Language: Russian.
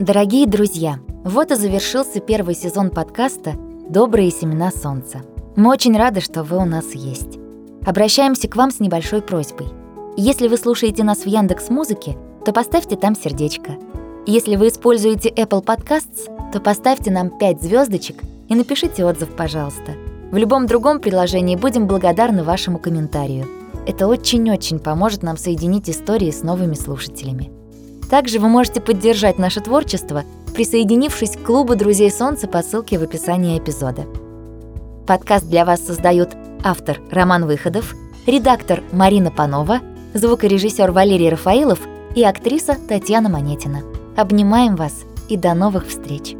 Дорогие друзья, вот и завершился первый сезон подкаста «Добрые семена солнца». Мы очень рады, что вы у нас есть. Обращаемся к вам с небольшой просьбой. Если вы слушаете нас в Яндекс Музыке, то поставьте там сердечко. Если вы используете Apple Podcasts, то поставьте нам 5 звездочек и напишите отзыв, пожалуйста. В любом другом приложении будем благодарны вашему комментарию. Это очень-очень поможет нам соединить истории с новыми слушателями. Также вы можете поддержать наше творчество, присоединившись к клубу «Друзей Солнца» по ссылке в описании эпизода. Подкаст для вас создают автор Роман Выходов, редактор Марина Панова, звукорежиссер Валерий Рафаилов и актриса Татьяна Монетина. Обнимаем вас и до новых встреч!